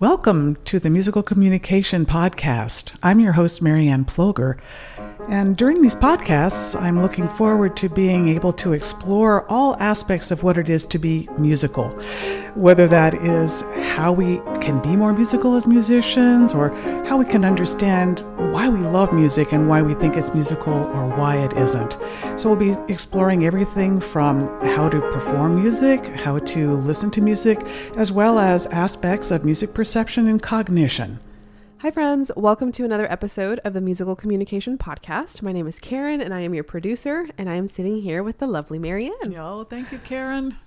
Welcome to the Musical Communication Podcast. I'm your host, Marianne Ploger. And during these podcasts, I'm looking forward to being able to explore all aspects of what it is to be musical, whether that is how we can be more musical as musicians, or how we can understand why we love music and why we think it's musical or why it isn't. So, we'll be exploring everything from how to perform music, how to listen to music, as well as aspects of music perception and cognition. Hi, friends. Welcome to another episode of the Musical Communication Podcast. My name is Karen, and I am your producer, and I am sitting here with the lovely Marianne. Oh, thank you, Karen.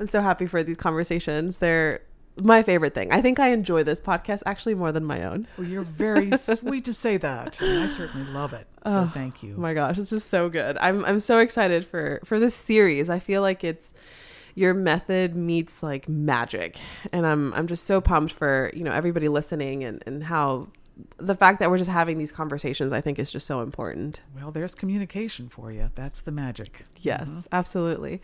I'm so happy for these conversations. They're my favorite thing. I think I enjoy this podcast actually more than my own. Well, you're very sweet to say that. I certainly love it. So oh, thank you. my gosh, this is so good. I'm I'm so excited for for this series. I feel like it's your method meets like magic. And I'm I'm just so pumped for, you know, everybody listening and, and how the fact that we're just having these conversations I think is just so important. Well, there's communication for you. That's the magic. Yes, mm-hmm. absolutely.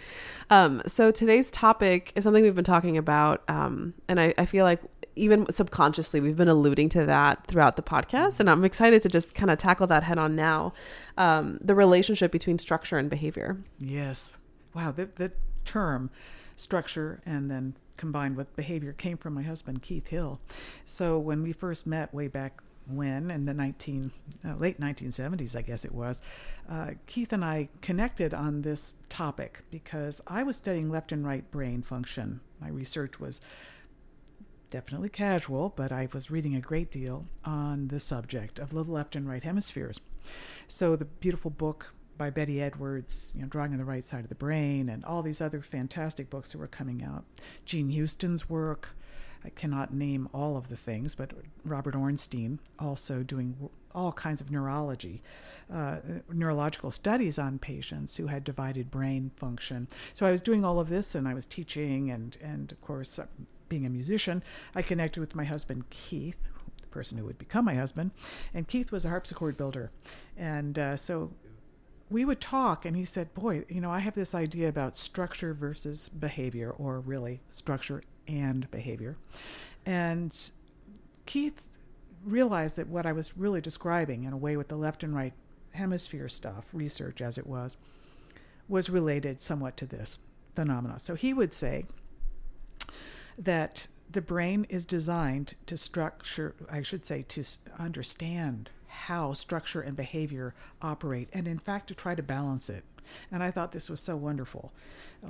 Um, so today's topic is something we've been talking about, um, and I, I feel like even subconsciously we've been alluding to that throughout the podcast, and I'm excited to just kind of tackle that head on now. Um, the relationship between structure and behavior. Yes. Wow. The the term structure and then combined with behavior came from my husband Keith Hill. So when we first met way back when in the 19 uh, late 1970s I guess it was uh, Keith and I connected on this topic because I was studying left and right brain function my research was definitely casual but I was reading a great deal on the subject of the left and right hemispheres so the beautiful book by Betty Edwards, you know, Drawing on the Right Side of the Brain, and all these other fantastic books that were coming out. Jean Houston's work. I cannot name all of the things, but Robert Ornstein also doing all kinds of neurology, uh, neurological studies on patients who had divided brain function. So I was doing all of this, and I was teaching, and and of course, uh, being a musician, I connected with my husband Keith, the person who would become my husband, and Keith was a harpsichord builder, and uh, so we would talk and he said boy you know i have this idea about structure versus behavior or really structure and behavior. And keith realized that what i was really describing in a way with the left and right hemisphere stuff research as it was was related somewhat to this phenomena. So he would say that the brain is designed to structure i should say to understand how structure and behavior operate, and in fact, to try to balance it. And I thought this was so wonderful.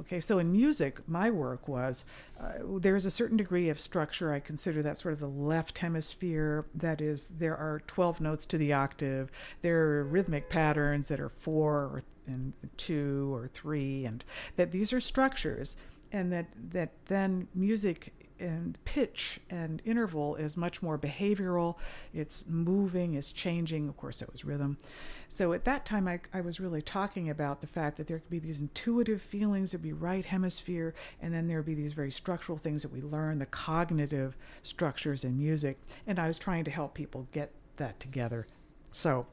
Okay, so in music, my work was uh, there's a certain degree of structure. I consider that sort of the left hemisphere. That is, there are 12 notes to the octave. There are rhythmic patterns that are four or and two or three, and that these are structures, and that that then music and pitch and interval is much more behavioral. It's moving, it's changing. Of course, it was rhythm. So at that time, I, I was really talking about the fact that there could be these intuitive feelings, there'd be right hemisphere, and then there'd be these very structural things that we learn, the cognitive structures in music. And I was trying to help people get that together. So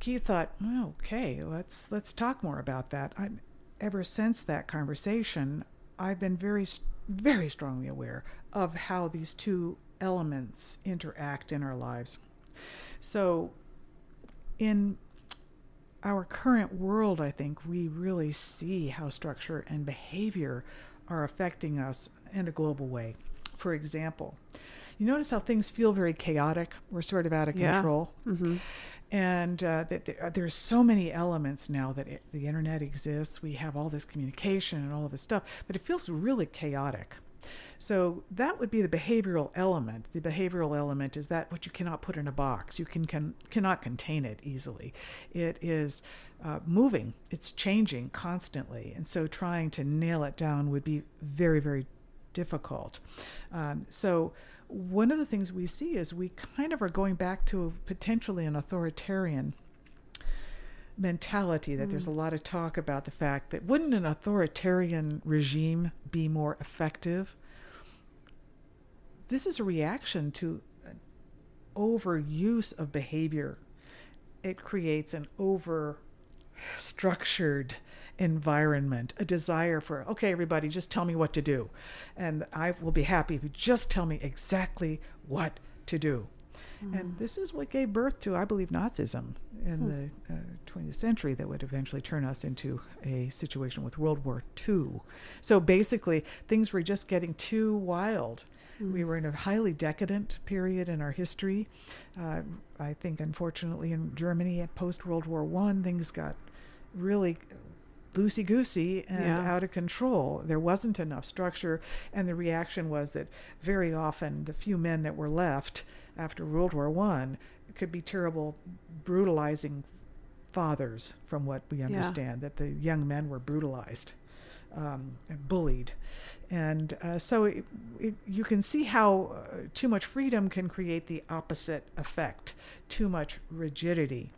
Keith thought, okay, let's let's talk more about that. I, ever since that conversation, I've been very very strongly aware of how these two elements interact in our lives. So, in our current world, I think we really see how structure and behavior are affecting us in a global way. For example, you notice how things feel very chaotic. We're sort of out of yeah. control. Mm-hmm. And uh, that uh, there's so many elements now that it, the internet exists. We have all this communication and all of this stuff, but it feels really chaotic. So that would be the behavioral element. The behavioral element is that what you cannot put in a box. You can, can cannot contain it easily. It is uh, moving. It's changing constantly, and so trying to nail it down would be very very difficult. Um, so one of the things we see is we kind of are going back to potentially an authoritarian mentality that mm. there's a lot of talk about the fact that wouldn't an authoritarian regime be more effective this is a reaction to an overuse of behavior it creates an over structured environment, a desire for, okay, everybody, just tell me what to do. And I will be happy if you just tell me exactly what to do. Mm. And this is what gave birth to, I believe, Nazism in hmm. the uh, 20th century that would eventually turn us into a situation with World War II. So basically, things were just getting too wild. Mm. We were in a highly decadent period in our history. Uh, I think, unfortunately, in Germany at post World War One, things got really loosey goosey and yeah. out of control. There wasn't enough structure, and the reaction was that very often the few men that were left after World War One could be terrible, brutalizing fathers, from what we understand. Yeah. That the young men were brutalized, um, and bullied, and uh, so it, it, you can see how uh, too much freedom can create the opposite effect. Too much rigidity.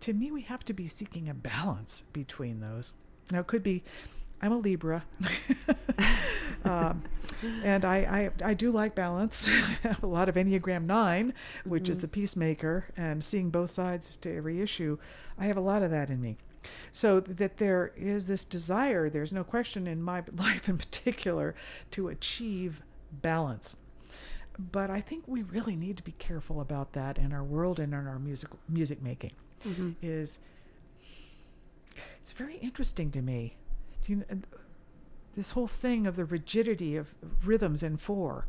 To me, we have to be seeking a balance between those. Now, it could be I'm a Libra, um, and I, I, I do like balance. I have a lot of Enneagram Nine, which mm-hmm. is the peacemaker, and seeing both sides to every issue. I have a lot of that in me. So that there is this desire, there's no question in my life in particular, to achieve balance. But I think we really need to be careful about that in our world and in our music music making. Mm-hmm. Is it's very interesting to me you know, this whole thing of the rigidity of rhythms in four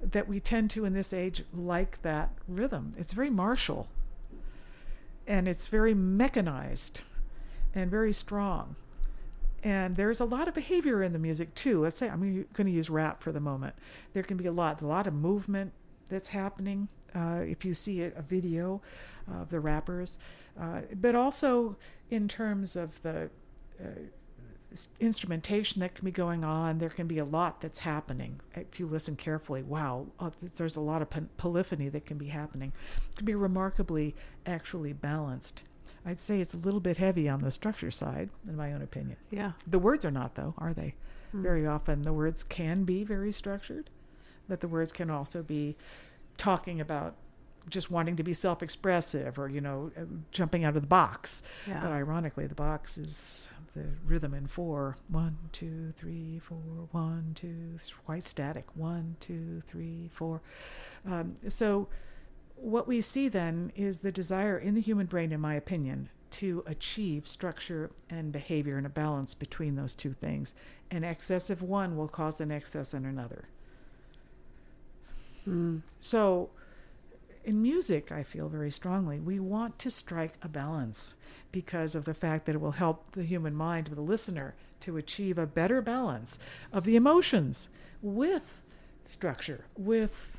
that we tend to in this age like that rhythm. It's very martial and it's very mechanized and very strong. And there's a lot of behavior in the music too. Let's say I'm going to use rap for the moment. There can be a lot, a lot of movement that's happening. Uh, if you see a, a, video of the rappers, uh, but also in terms of the uh, instrumentation that can be going on. There can be a lot that's happening. If you listen carefully, wow, uh, there's a lot of polyphony that can be happening. It can be remarkably actually balanced. I'd say it's a little bit heavy on the structure side, in my own opinion. Yeah. The words are not, though, are they? Mm. Very often the words can be very structured, but the words can also be talking about just wanting to be self-expressive or you know uh, jumping out of the box yeah. but ironically the box is the rhythm in four. One, two, three, four, one, two, it's quite static. One, two, three, four. Um, so, what we see then is the desire in the human brain, in my opinion, to achieve structure and behavior and a balance between those two things. An excess of one will cause an excess in another. Mm. So, in music, I feel very strongly, we want to strike a balance because of the fact that it will help the human mind of the listener to achieve a better balance of the emotions with structure, with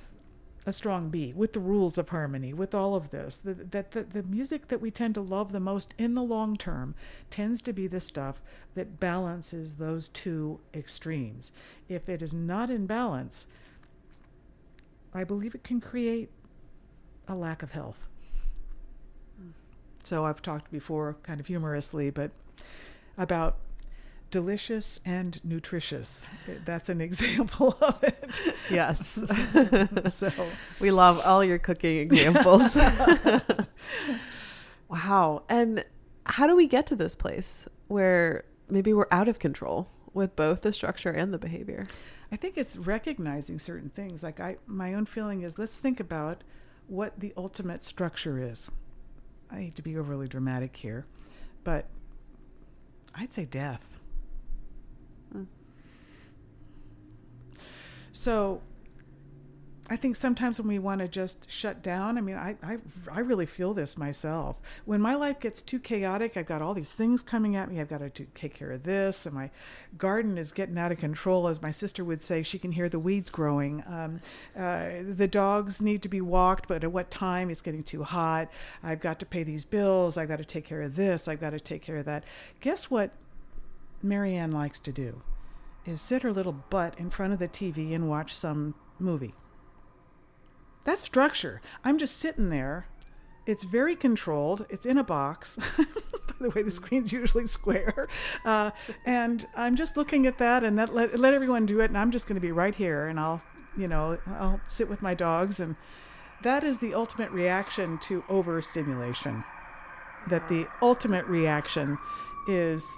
a strong beat, with the rules of harmony, with all of this. That the, the, the music that we tend to love the most in the long term tends to be the stuff that balances those two extremes. If it is not in balance, I believe it can create a lack of health. So I've talked before, kind of humorously, but about delicious and nutritious. That's an example of it. Yes. so we love all your cooking examples. wow. And how do we get to this place where maybe we're out of control with both the structure and the behavior? I think it's recognizing certain things. Like I my own feeling is let's think about what the ultimate structure is. I hate to be overly dramatic here, but I'd say death. Mm. So I think sometimes when we want to just shut down, I mean, I, I, I really feel this myself. When my life gets too chaotic, I've got all these things coming at me. I've got to take care of this, and my garden is getting out of control. As my sister would say, she can hear the weeds growing. Um, uh, the dogs need to be walked, but at what time? It's getting too hot. I've got to pay these bills. I've got to take care of this. I've got to take care of that. Guess what Marianne likes to do? Is sit her little butt in front of the TV and watch some movie that's structure. I'm just sitting there. It's very controlled. It's in a box. By the way, the screen's usually square. Uh, and I'm just looking at that and that let, let everyone do it. And I'm just going to be right here and I'll, you know, I'll sit with my dogs. And that is the ultimate reaction to overstimulation. That the ultimate reaction is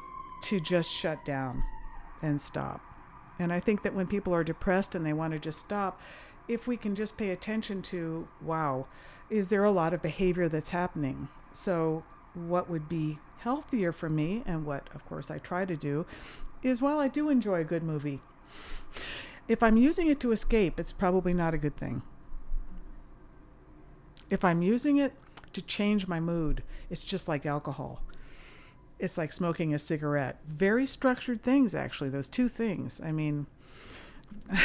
to just shut down and stop. And I think that when people are depressed and they want to just stop, if we can just pay attention to, wow, is there a lot of behavior that's happening? So, what would be healthier for me, and what, of course, I try to do, is while I do enjoy a good movie, if I'm using it to escape, it's probably not a good thing. If I'm using it to change my mood, it's just like alcohol. It's like smoking a cigarette. Very structured things, actually, those two things. I mean,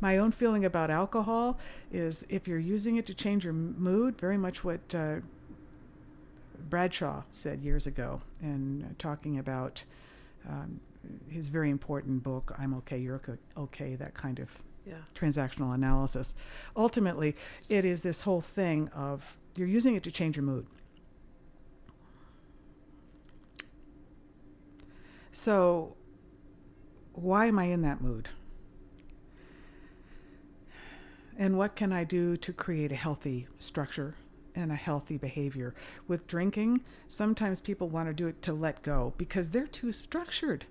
my own feeling about alcohol is if you're using it to change your mood, very much what uh, Bradshaw said years ago, and talking about um, his very important book, I'm Okay, You're Okay, that kind of yeah. transactional analysis. Ultimately, it is this whole thing of you're using it to change your mood. So, why am I in that mood? And what can I do to create a healthy structure and a healthy behavior? With drinking, sometimes people want to do it to let go because they're too structured.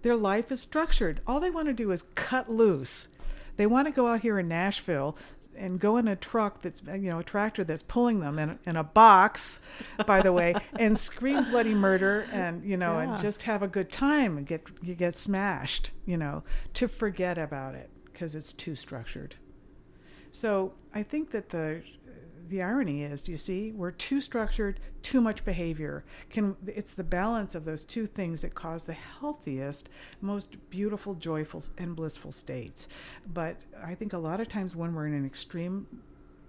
Their life is structured. All they want to do is cut loose. They want to go out here in Nashville and go in a truck that's you know a tractor that's pulling them in, in a box by the way and scream bloody murder and you know yeah. and just have a good time and get you get smashed you know to forget about it because it's too structured so i think that the the irony is, do you see, we're too structured, too much behavior. Can it's the balance of those two things that cause the healthiest, most beautiful, joyful, and blissful states. But I think a lot of times when we're in an extreme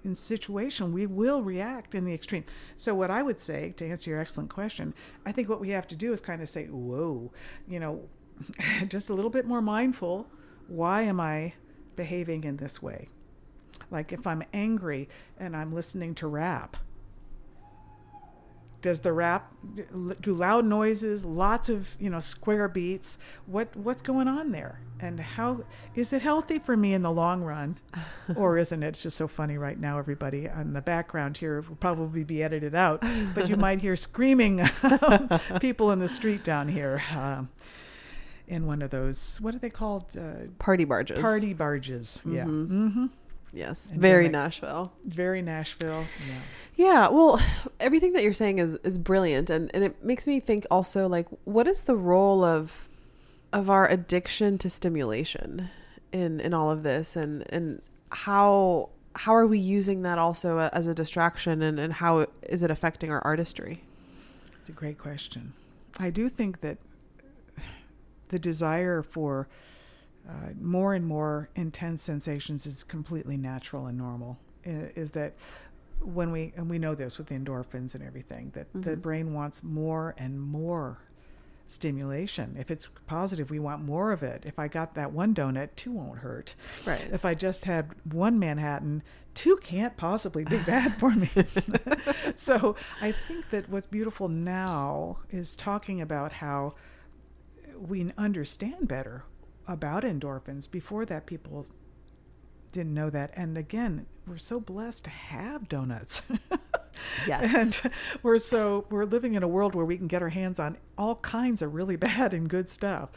in situation, we will react in the extreme. So, what I would say to answer your excellent question, I think what we have to do is kind of say, "Whoa," you know, just a little bit more mindful. Why am I behaving in this way? Like if I'm angry and I'm listening to rap, does the rap do loud noises, lots of you know square beats? What what's going on there? And how is it healthy for me in the long run, or isn't it? It's just so funny right now. Everybody on the background here will probably be edited out, but you might hear screaming people in the street down here. Um, in one of those, what are they called? Uh, party barges. Party barges. Mm-hmm. Yeah. Mm-hmm. Yes, very Nashville. Very Nashville. Yeah. Yeah, well, everything that you're saying is is brilliant and and it makes me think also like what is the role of of our addiction to stimulation in in all of this and and how how are we using that also as a distraction and and how is it affecting our artistry? It's a great question. I do think that the desire for uh, more and more intense sensations is completely natural and normal. Is that when we and we know this with endorphins and everything that mm-hmm. the brain wants more and more stimulation. If it's positive, we want more of it. If I got that one donut, two won't hurt. Right. If I just had one Manhattan, two can't possibly be bad for me. so I think that what's beautiful now is talking about how we understand better about endorphins. Before that, people didn't know that. And again, we're so blessed to have donuts. yes. And we're so we're living in a world where we can get our hands on all kinds of really bad and good stuff.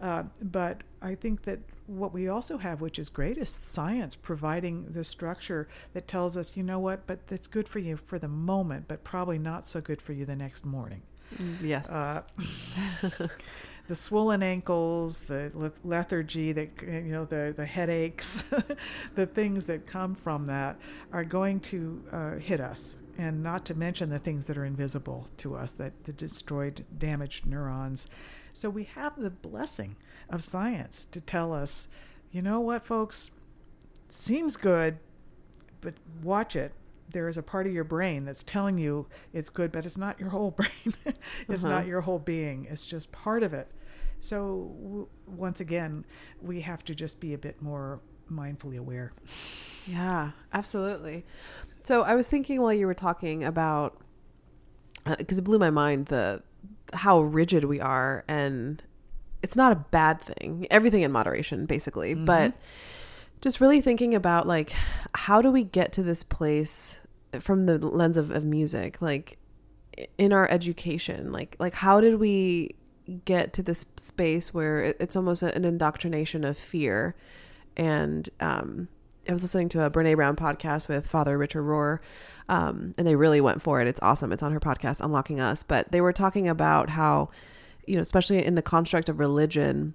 Uh, but I think that what we also have, which is great, is science providing the structure that tells us, you know what, but that's good for you for the moment, but probably not so good for you the next morning. Mm, yes. Uh, the swollen ankles, the lethargy, that you know, the the headaches, the things that come from that are going to uh, hit us, and not to mention the things that are invisible to us, that the destroyed, damaged neurons. So we have the blessing of science to tell us, you know what, folks, seems good, but watch it there is a part of your brain that's telling you it's good, but it's not your whole brain. it's uh-huh. not your whole being. It's just part of it. So, w- once again, we have to just be a bit more mindfully aware. Yeah, absolutely. So, I was thinking while you were talking about, because uh, it blew my mind the how rigid we are, and it's not a bad thing. Everything in moderation, basically, mm-hmm. but just really thinking about like how do we get to this place from the lens of, of music like in our education like like how did we get to this space where it, it's almost an indoctrination of fear. And um, I was listening to a Brene Brown podcast with Father Richard Rohr, um, and they really went for it. It's awesome. It's on her podcast, Unlocking Us. But they were talking about how, you know, especially in the construct of religion,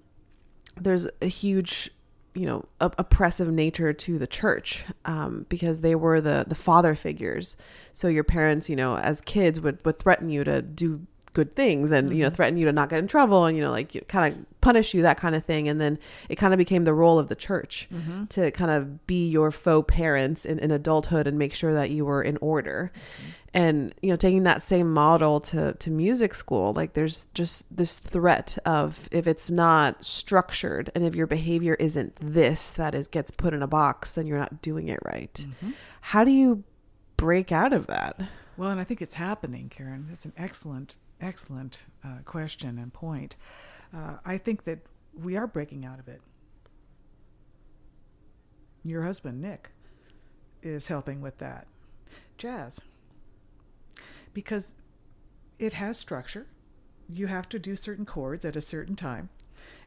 there's a huge you know oppressive nature to the church um, because they were the the father figures. So your parents you know as kids would would threaten you to do good things and mm-hmm. you know mm-hmm. threaten you to not get in trouble and you know like kind of punish you that kind of thing and then it kind of became the role of the church mm-hmm. to kind of be your faux parents in, in adulthood and make sure that you were in order mm-hmm and you know taking that same model to to music school like there's just this threat of if it's not structured and if your behavior isn't this that is gets put in a box then you're not doing it right mm-hmm. how do you break out of that well and i think it's happening karen it's an excellent excellent uh, question and point uh, i think that we are breaking out of it your husband nick is helping with that jazz because it has structure. You have to do certain chords at a certain time.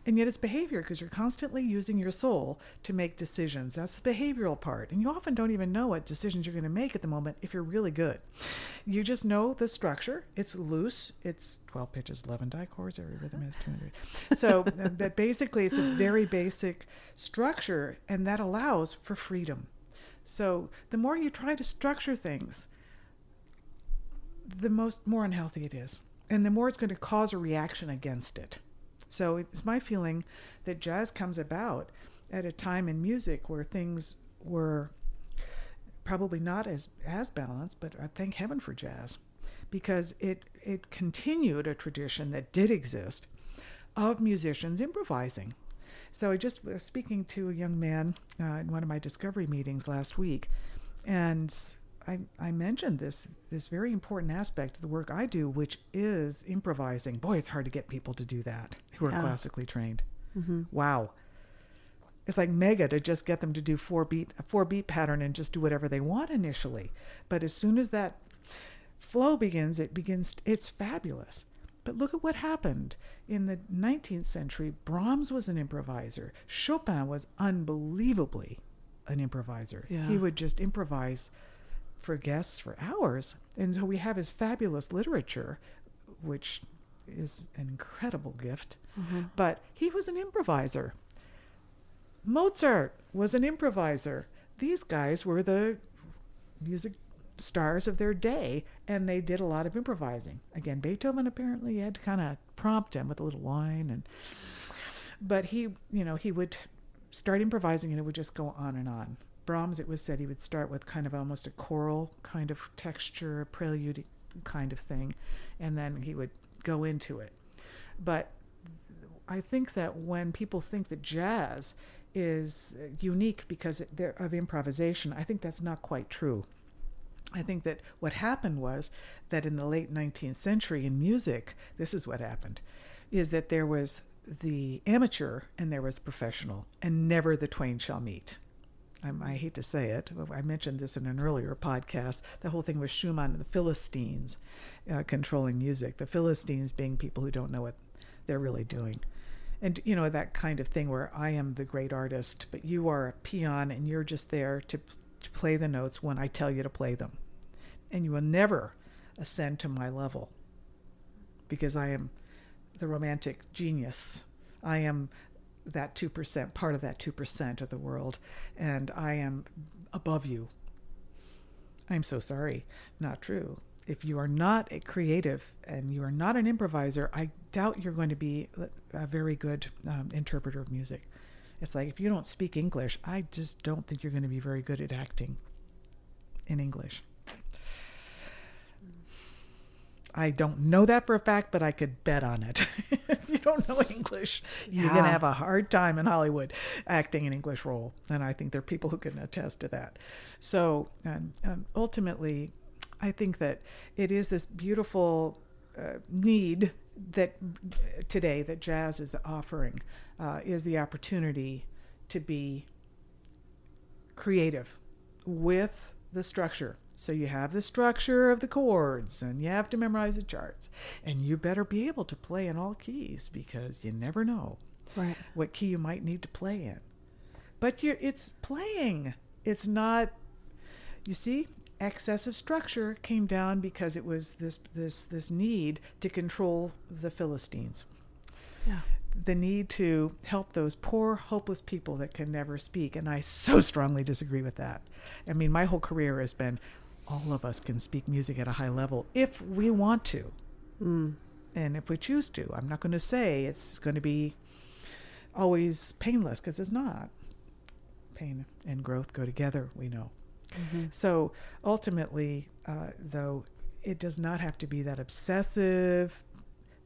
And yet it's behavior because you're constantly using your soul to make decisions. That's the behavioral part. And you often don't even know what decisions you're going to make at the moment if you're really good. You just know the structure. It's loose. It's 12 pitches, 11 dichords. Every rhythm has 200. So, uh, but basically, it's a very basic structure, and that allows for freedom. So the more you try to structure things, the most more unhealthy it is, and the more it's going to cause a reaction against it. So it's my feeling that jazz comes about at a time in music where things were probably not as as balanced, but I thank heaven for jazz because it it continued a tradition that did exist of musicians improvising. So I just was speaking to a young man uh, in one of my discovery meetings last week, and I, I mentioned this this very important aspect of the work I do, which is improvising. Boy, it's hard to get people to do that who are yeah. classically trained. Mm-hmm. Wow, it's like mega to just get them to do four beat a four beat pattern and just do whatever they want initially. But as soon as that flow begins, it begins. It's fabulous. But look at what happened in the 19th century. Brahms was an improviser. Chopin was unbelievably an improviser. Yeah. He would just improvise for guests for hours. And so we have his fabulous literature, which is an incredible gift. Mm-hmm. But he was an improviser. Mozart was an improviser. These guys were the music stars of their day, and they did a lot of improvising. Again, Beethoven apparently had to kind of prompt him with a little wine, and but he, you know, he would start improvising, and it would just go on and on. Brahms, it was said he would start with kind of almost a choral kind of texture, prelude kind of thing, and then he would go into it. But I think that when people think that jazz is unique because of improvisation, I think that's not quite true. I think that what happened was that in the late 19th century in music, this is what happened, is that there was the amateur and there was professional, and never the twain shall meet. I, hate to say it, I mentioned this in an earlier podcast. The whole thing with Schumann and the Philistines uh, controlling music, the Philistines being people who don't know what they're really doing. And, you know, that kind of thing where I am the great artist, but you are a peon and you're just there to, to play the notes when I tell you to play them. And you will never ascend to my level because I am the romantic genius. I am that 2%, part of that 2% of the world, and I am above you. I'm so sorry. Not true. If you are not a creative and you are not an improviser, I doubt you're going to be a very good um, interpreter of music. It's like if you don't speak English, I just don't think you're going to be very good at acting in English. I don't know that for a fact, but I could bet on it. if you don't know English, yeah. you're going to have a hard time in Hollywood acting an English role. And I think there are people who can attest to that. So um, um, ultimately, I think that it is this beautiful uh, need that today that jazz is offering uh, is the opportunity to be creative with the structure So you have the structure of the chords and you have to memorize the charts. And you better be able to play in all keys because you never know Right. what key you might need to play in. But you're, it's playing. It's not. You see, excessive structure came down because it was this this this need to control the Philistines. Yeah. The need to help those poor, hopeless people that can never speak. And I so strongly disagree with that. I mean, my whole career has been all of us can speak music at a high level if we want to Mm. and if we choose to. I'm not going to say it's going to be always painless because it's not. Pain and growth go together, we know. Mm-hmm. So ultimately, uh, though, it does not have to be that obsessive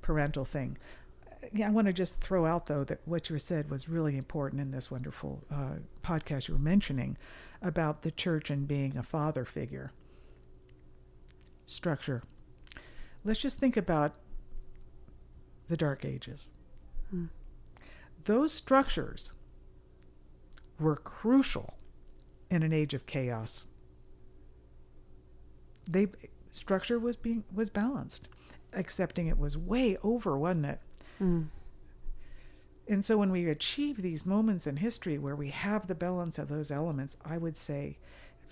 parental thing. Yeah, I want to just throw out though that what you said was really important in this wonderful uh, podcast you were mentioning about the church and being a father figure. Structure. Let's just think about the Dark Ages. Hmm. Those structures were crucial in an age of chaos. They structure was being was balanced, accepting it was way over, wasn't it? Mm. And so when we achieve these moments in history where we have the balance of those elements, I would say,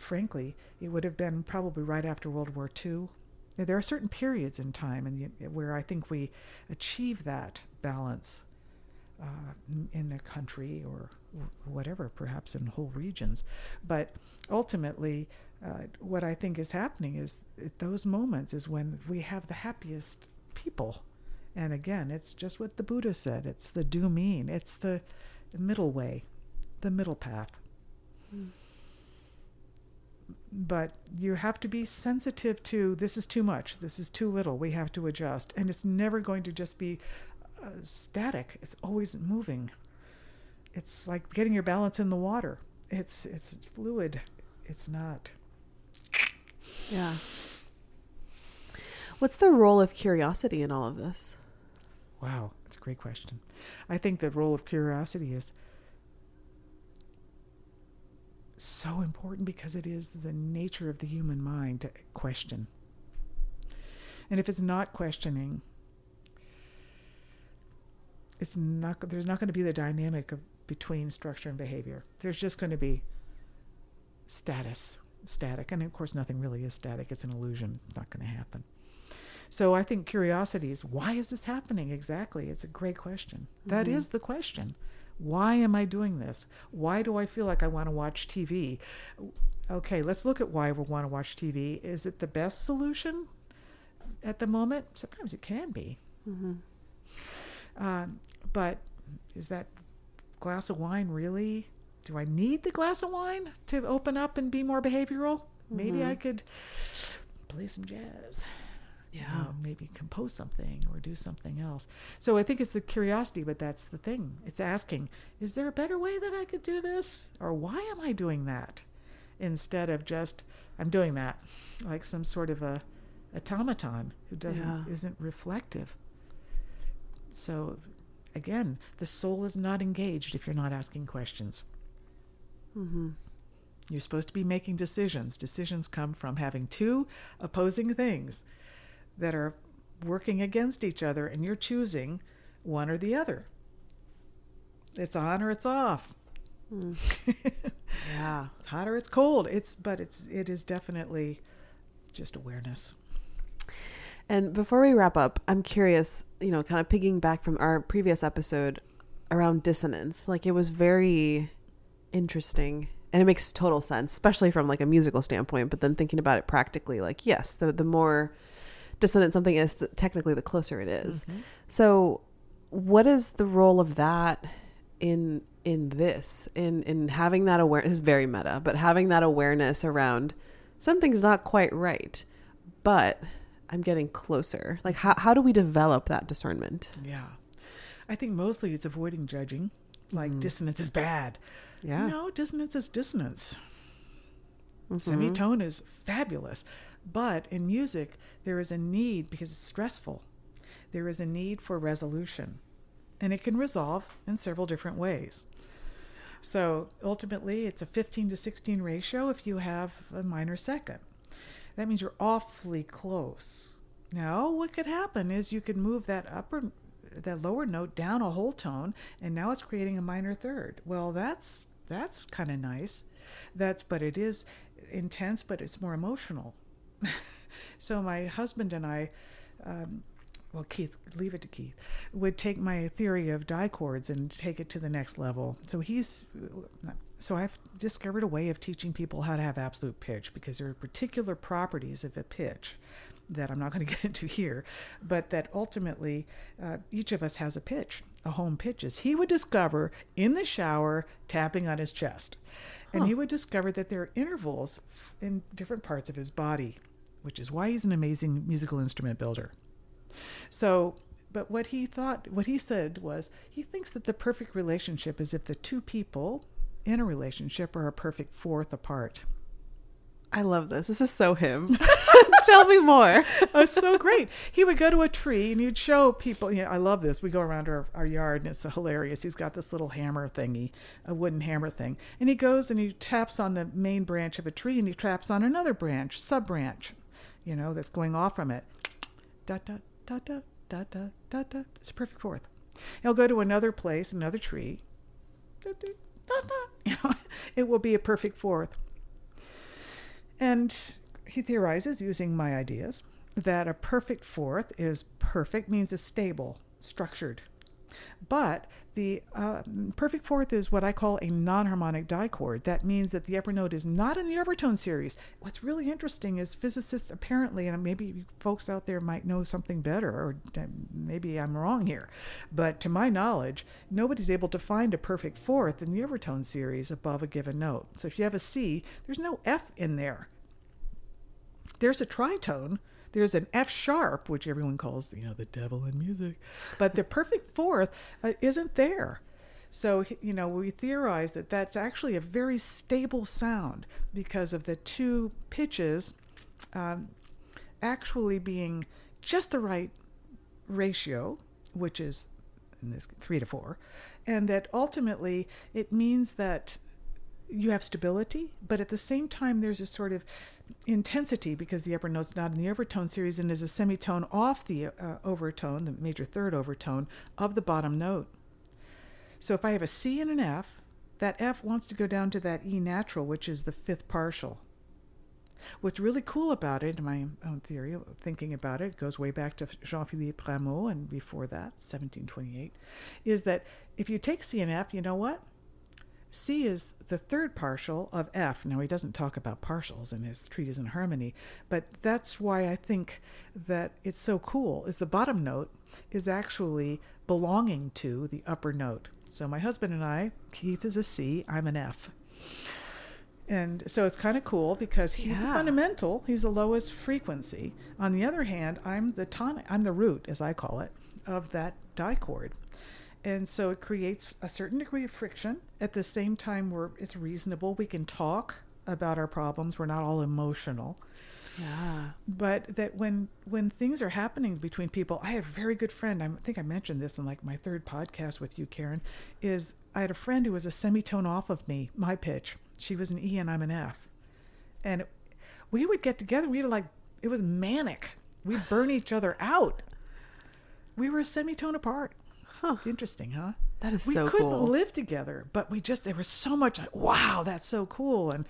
frankly, it would have been probably right after World War II. There are certain periods in time and where I think we achieve that balance uh, in a country or whatever, perhaps in whole regions. But ultimately, uh, what I think is happening is at those moments is when we have the happiest people. And again, it's just what the Buddha said it's the do mean, it's the, middle way, the middle path. Mm. But you have to be sensitive to this is too much, this is too little, we have to adjust. And it's never going to just be uh, static, it's always moving. It's like getting your balance in the water. It's it's fluid. It's not. Yeah. What's the role of curiosity in all of this? Wow, that's a great question. I think the role of curiosity is so important because it is the nature of the human mind to question. And if it's not questioning, it's not there's not going to be the dynamic of between structure and behavior. There's just going to be status, static. And of course nothing really is static. It's an illusion. It's not going to happen. So I think curiosity is why is this happening exactly? It's a great question. That Mhm. is the question. Why am I doing this? Why do I feel like I want to watch TV? Okay, let's look at why we want to watch TV. Is it the best solution at the moment? Sometimes it can be. Mm-hmm. Um, but is that glass of wine really? Do I need the glass of wine to open up and be more behavioral? Maybe Mhm. I could play some jazz. You Yeah. know, maybe compose something or do something else. So I think it's the curiosity, but that's the thing. It's asking, is there a better way that I could do this? Or why am I doing that? Instead of just, I'm doing that, like some sort of a automaton who doesn't Yeah. isn't reflective. So again, the soul is not engaged if you're not asking questions. Mm-hmm. You're supposed to be making decisions. Decisions come from having two opposing things that are working against each other, and you're choosing one or the other. It's on or it's off. Mm. Yeah. It's hot or it's cold. It's but it's it is definitely just awareness. And before we wrap up, I'm curious, you know, kind of picking back from our previous episode around dissonance. Like it was very interesting and it makes total sense, especially from like a musical standpoint, but then thinking about it practically, like yes, the the more dissonant something is, the, technically the closer it is. So, what is the role of that in in this in in having that awareness? Is very meta, but having that awareness around something's not quite right, but I'm getting closer. Like, how how do we develop that discernment? Yeah. I think mostly it's avoiding judging. Like Mhm. dissonance is bad. Yeah, No, dissonance is dissonance. Mhm. Semitone is fabulous. But in music, there is a need, because it's stressful, there is a need for resolution. And it can resolve in several different ways. So ultimately, it's a 15 to 16 ratio if you have a minor second. that means you're awfully close. Now, what could happen is you could move that upper that lower note down a whole tone and now it's creating a minor third. Well, that's that's kind of nice. That's but it is intense, but it's more emotional. so my husband and I um, well, Keith, leave it to Keith, would take my theory of dichords and take it to the next level. So he's, so I've discovered a way of teaching people how to have absolute pitch because there are particular properties of a pitch that I'm not going to get into here, but that ultimately uh, each of us has a pitch, a home pitches. He would discover in the shower tapping on his chest, and he would discover that there are intervals in different parts of his body, which is why he's an amazing musical instrument builder. So, but what he thought, what he said was, he thinks that the perfect relationship is if the two people in a relationship are a perfect fourth apart. I love this. This is so him. Tell me more. it's so great. He would go to a tree and he'd show people. You know, I love this. We go around our, our yard and it's hilarious. He's got this little hammer thingy, a wooden hammer thing. And he goes and he taps on the main branch of a tree and he taps on another branch, sub branch, you know, that's going off from it. Dot, dot, dot, dot, dot, dot, dot, dot. It's a perfect fourth. He'll go to another place, another tree. Dot, dot. You know, it will be a perfect fourth. And he theorizes using my ideas that a perfect fourth is perfect means it's stable, structured. But the uh, perfect fourth is what I call a non harmonic dichord. That means that the upper note is not in the overtone series. What's really interesting is physicists apparently, and maybe folks out there might know something better, or uh, maybe I'm wrong here, but to my knowledge, nobody's able to find a perfect fourth in the overtone series above a given note. So if you have a C, there's no F in there. There's a tritone, there's an F sharp, which everyone calls, you know, the devil in music, but the perfect fourth uh, isn't there. So, you know, we theorize that that's actually a very stable sound because of the two pitches um, actually being just the right ratio, which is in this three to four, and that ultimately it means that you have stability, but at the same time, there's a sort of intensity because the upper note's not in the overtone series and is a semitone off the uh, overtone, the major third overtone of the bottom note. So if I have a C and an F, that F wants to go down to that E natural, which is the fifth partial. What's really cool about it, in my own theory, thinking about it, goes way back to Jean Philippe Rameau and before that, 1728, is that if you take C and F, you know what? C is the third partial of F. Now, he doesn't talk about partials in his treatise in harmony, but that's why I think that it's so cool, is the bottom note is actually belonging to the upper note. So my husband and I, Keith is a C, I'm an F. And so it's kind of cool because he's yeah. the fundamental, he's the lowest frequency. On the other hand, I'm the tonic, I'm the root, as I call it, of that dichord and so it creates a certain degree of friction. At the same time where it's reasonable. We can talk about our problems. We're not all emotional. Yeah. But that when when things are happening between people i have a very good friend i think i mentioned this in like my third podcast with you karen is i had a friend who was a semitone off of me my pitch. She was an e and i'm an f. And we would get together. We'd like it was manic. We'd burn each other out. We were a semitone apart Huh. Interesting, huh? That is we so couldn't cool. live together, but we just there was so much like, wow, that's so cool and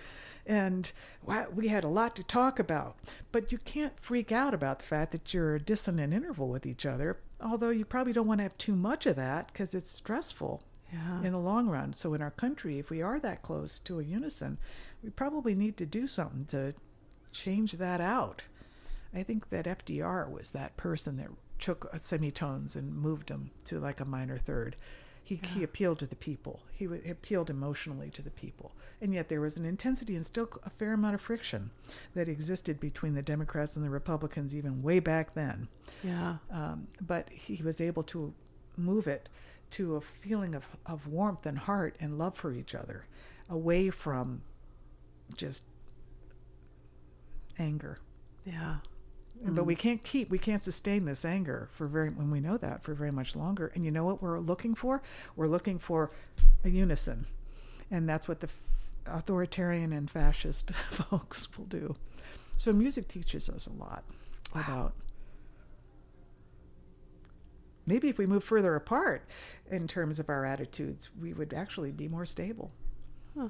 and wow, we had a lot to talk about. But you can't freak out about the fact that you're a dissonant interval with each other, although you probably don't want to have too much of that because it's stressful. Yeah. in the long run. So in our country, if we are that close to a unison, we probably need to do something to change that out. I think that FDR was that person that took semitones and moved them to like a minor third. He, yeah. he appealed to the people. He, w- he appealed emotionally to the people. And yet there was an intensity and still a fair amount of friction that existed between the Democrats and the Republicans even way back then. Yeah. Um, but he was able to move it to a feeling of, of warmth and heart and love for each other away from just anger. Yeah. Mm. But we can't keep, we can't sustain this anger for very, when we know that for very much longer. And you know what we're looking for? We're looking for a unison. And that's what the authoritarian and fascist folks will do. So music teaches us a lot Wow. about maybe if we move further apart in terms of our attitudes, we would actually be more stable. Huh.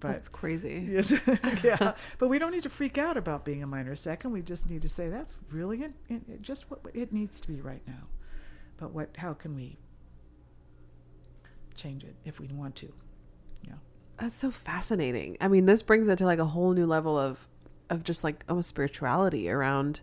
But That's crazy. Yes. yeah. But we don't need to freak out about being a minor second. We just need to say that's really it, it, it- just what it needs to be right now. But what? How can we change it if we want to? Yeah. That's so fascinating. I mean, this brings it to like a whole new level of of just like almost spirituality around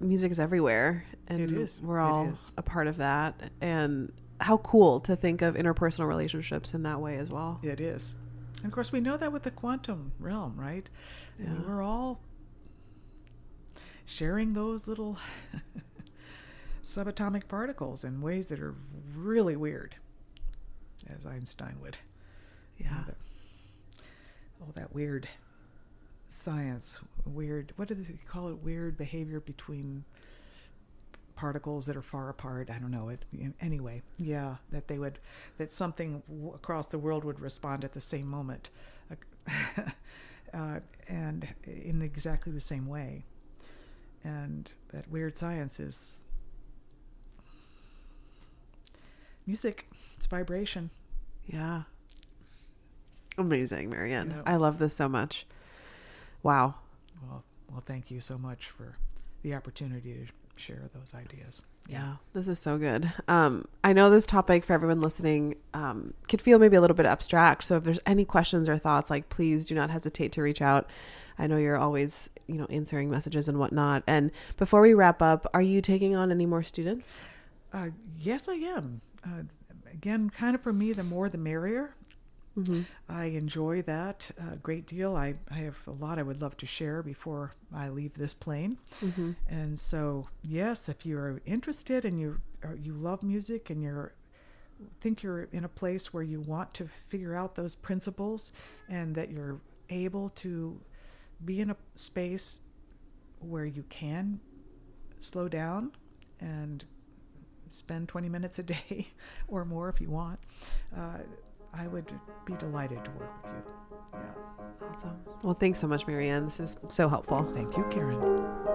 music is everywhere and It is. we're all a part of that and how cool to think of interpersonal relationships in that way as well. It is. And of course, we know that with the quantum realm, right? I mean, we're all sharing those little subatomic particles in ways that are really weird, as Einstein would. Yeah. all that weird science, weird. What do they call it? Weird behavior between particles that are far apart. I don't know it. Anyway, yeah, that they would, that something w- across the world would respond at the same moment, uh, and in exactly the same way. And that weird science is music. It's vibration. Yeah. Amazing, Marianne. I love this so much. Wow. Well, well, thank you so much for the opportunity to share those ideas. Yeah, this is so good. Um, I know this topic for everyone listening um, could feel maybe a little bit abstract. So if there's any questions or thoughts, like please do not hesitate to reach out. I know you're always, you know, answering messages and whatnot. And before we wrap up, are you taking on any more students? Uh, yes, I am. Uh, again, kind of for me, the more the merrier. Mm-hmm. I enjoy that a great deal. I, I have a lot I would love to share before I leave this plane. Mm-hmm. And so, yes, if you're interested and you you love music and you're think you're in a place where you want to figure out those principles and that you're able to be in a space where you can slow down and spend 20 minutes a day or more if you want, uh, I would be delighted to work with you. Yeah. Awesome. Well, thanks so much, Marianne. This is so helpful. Thank you, Karen.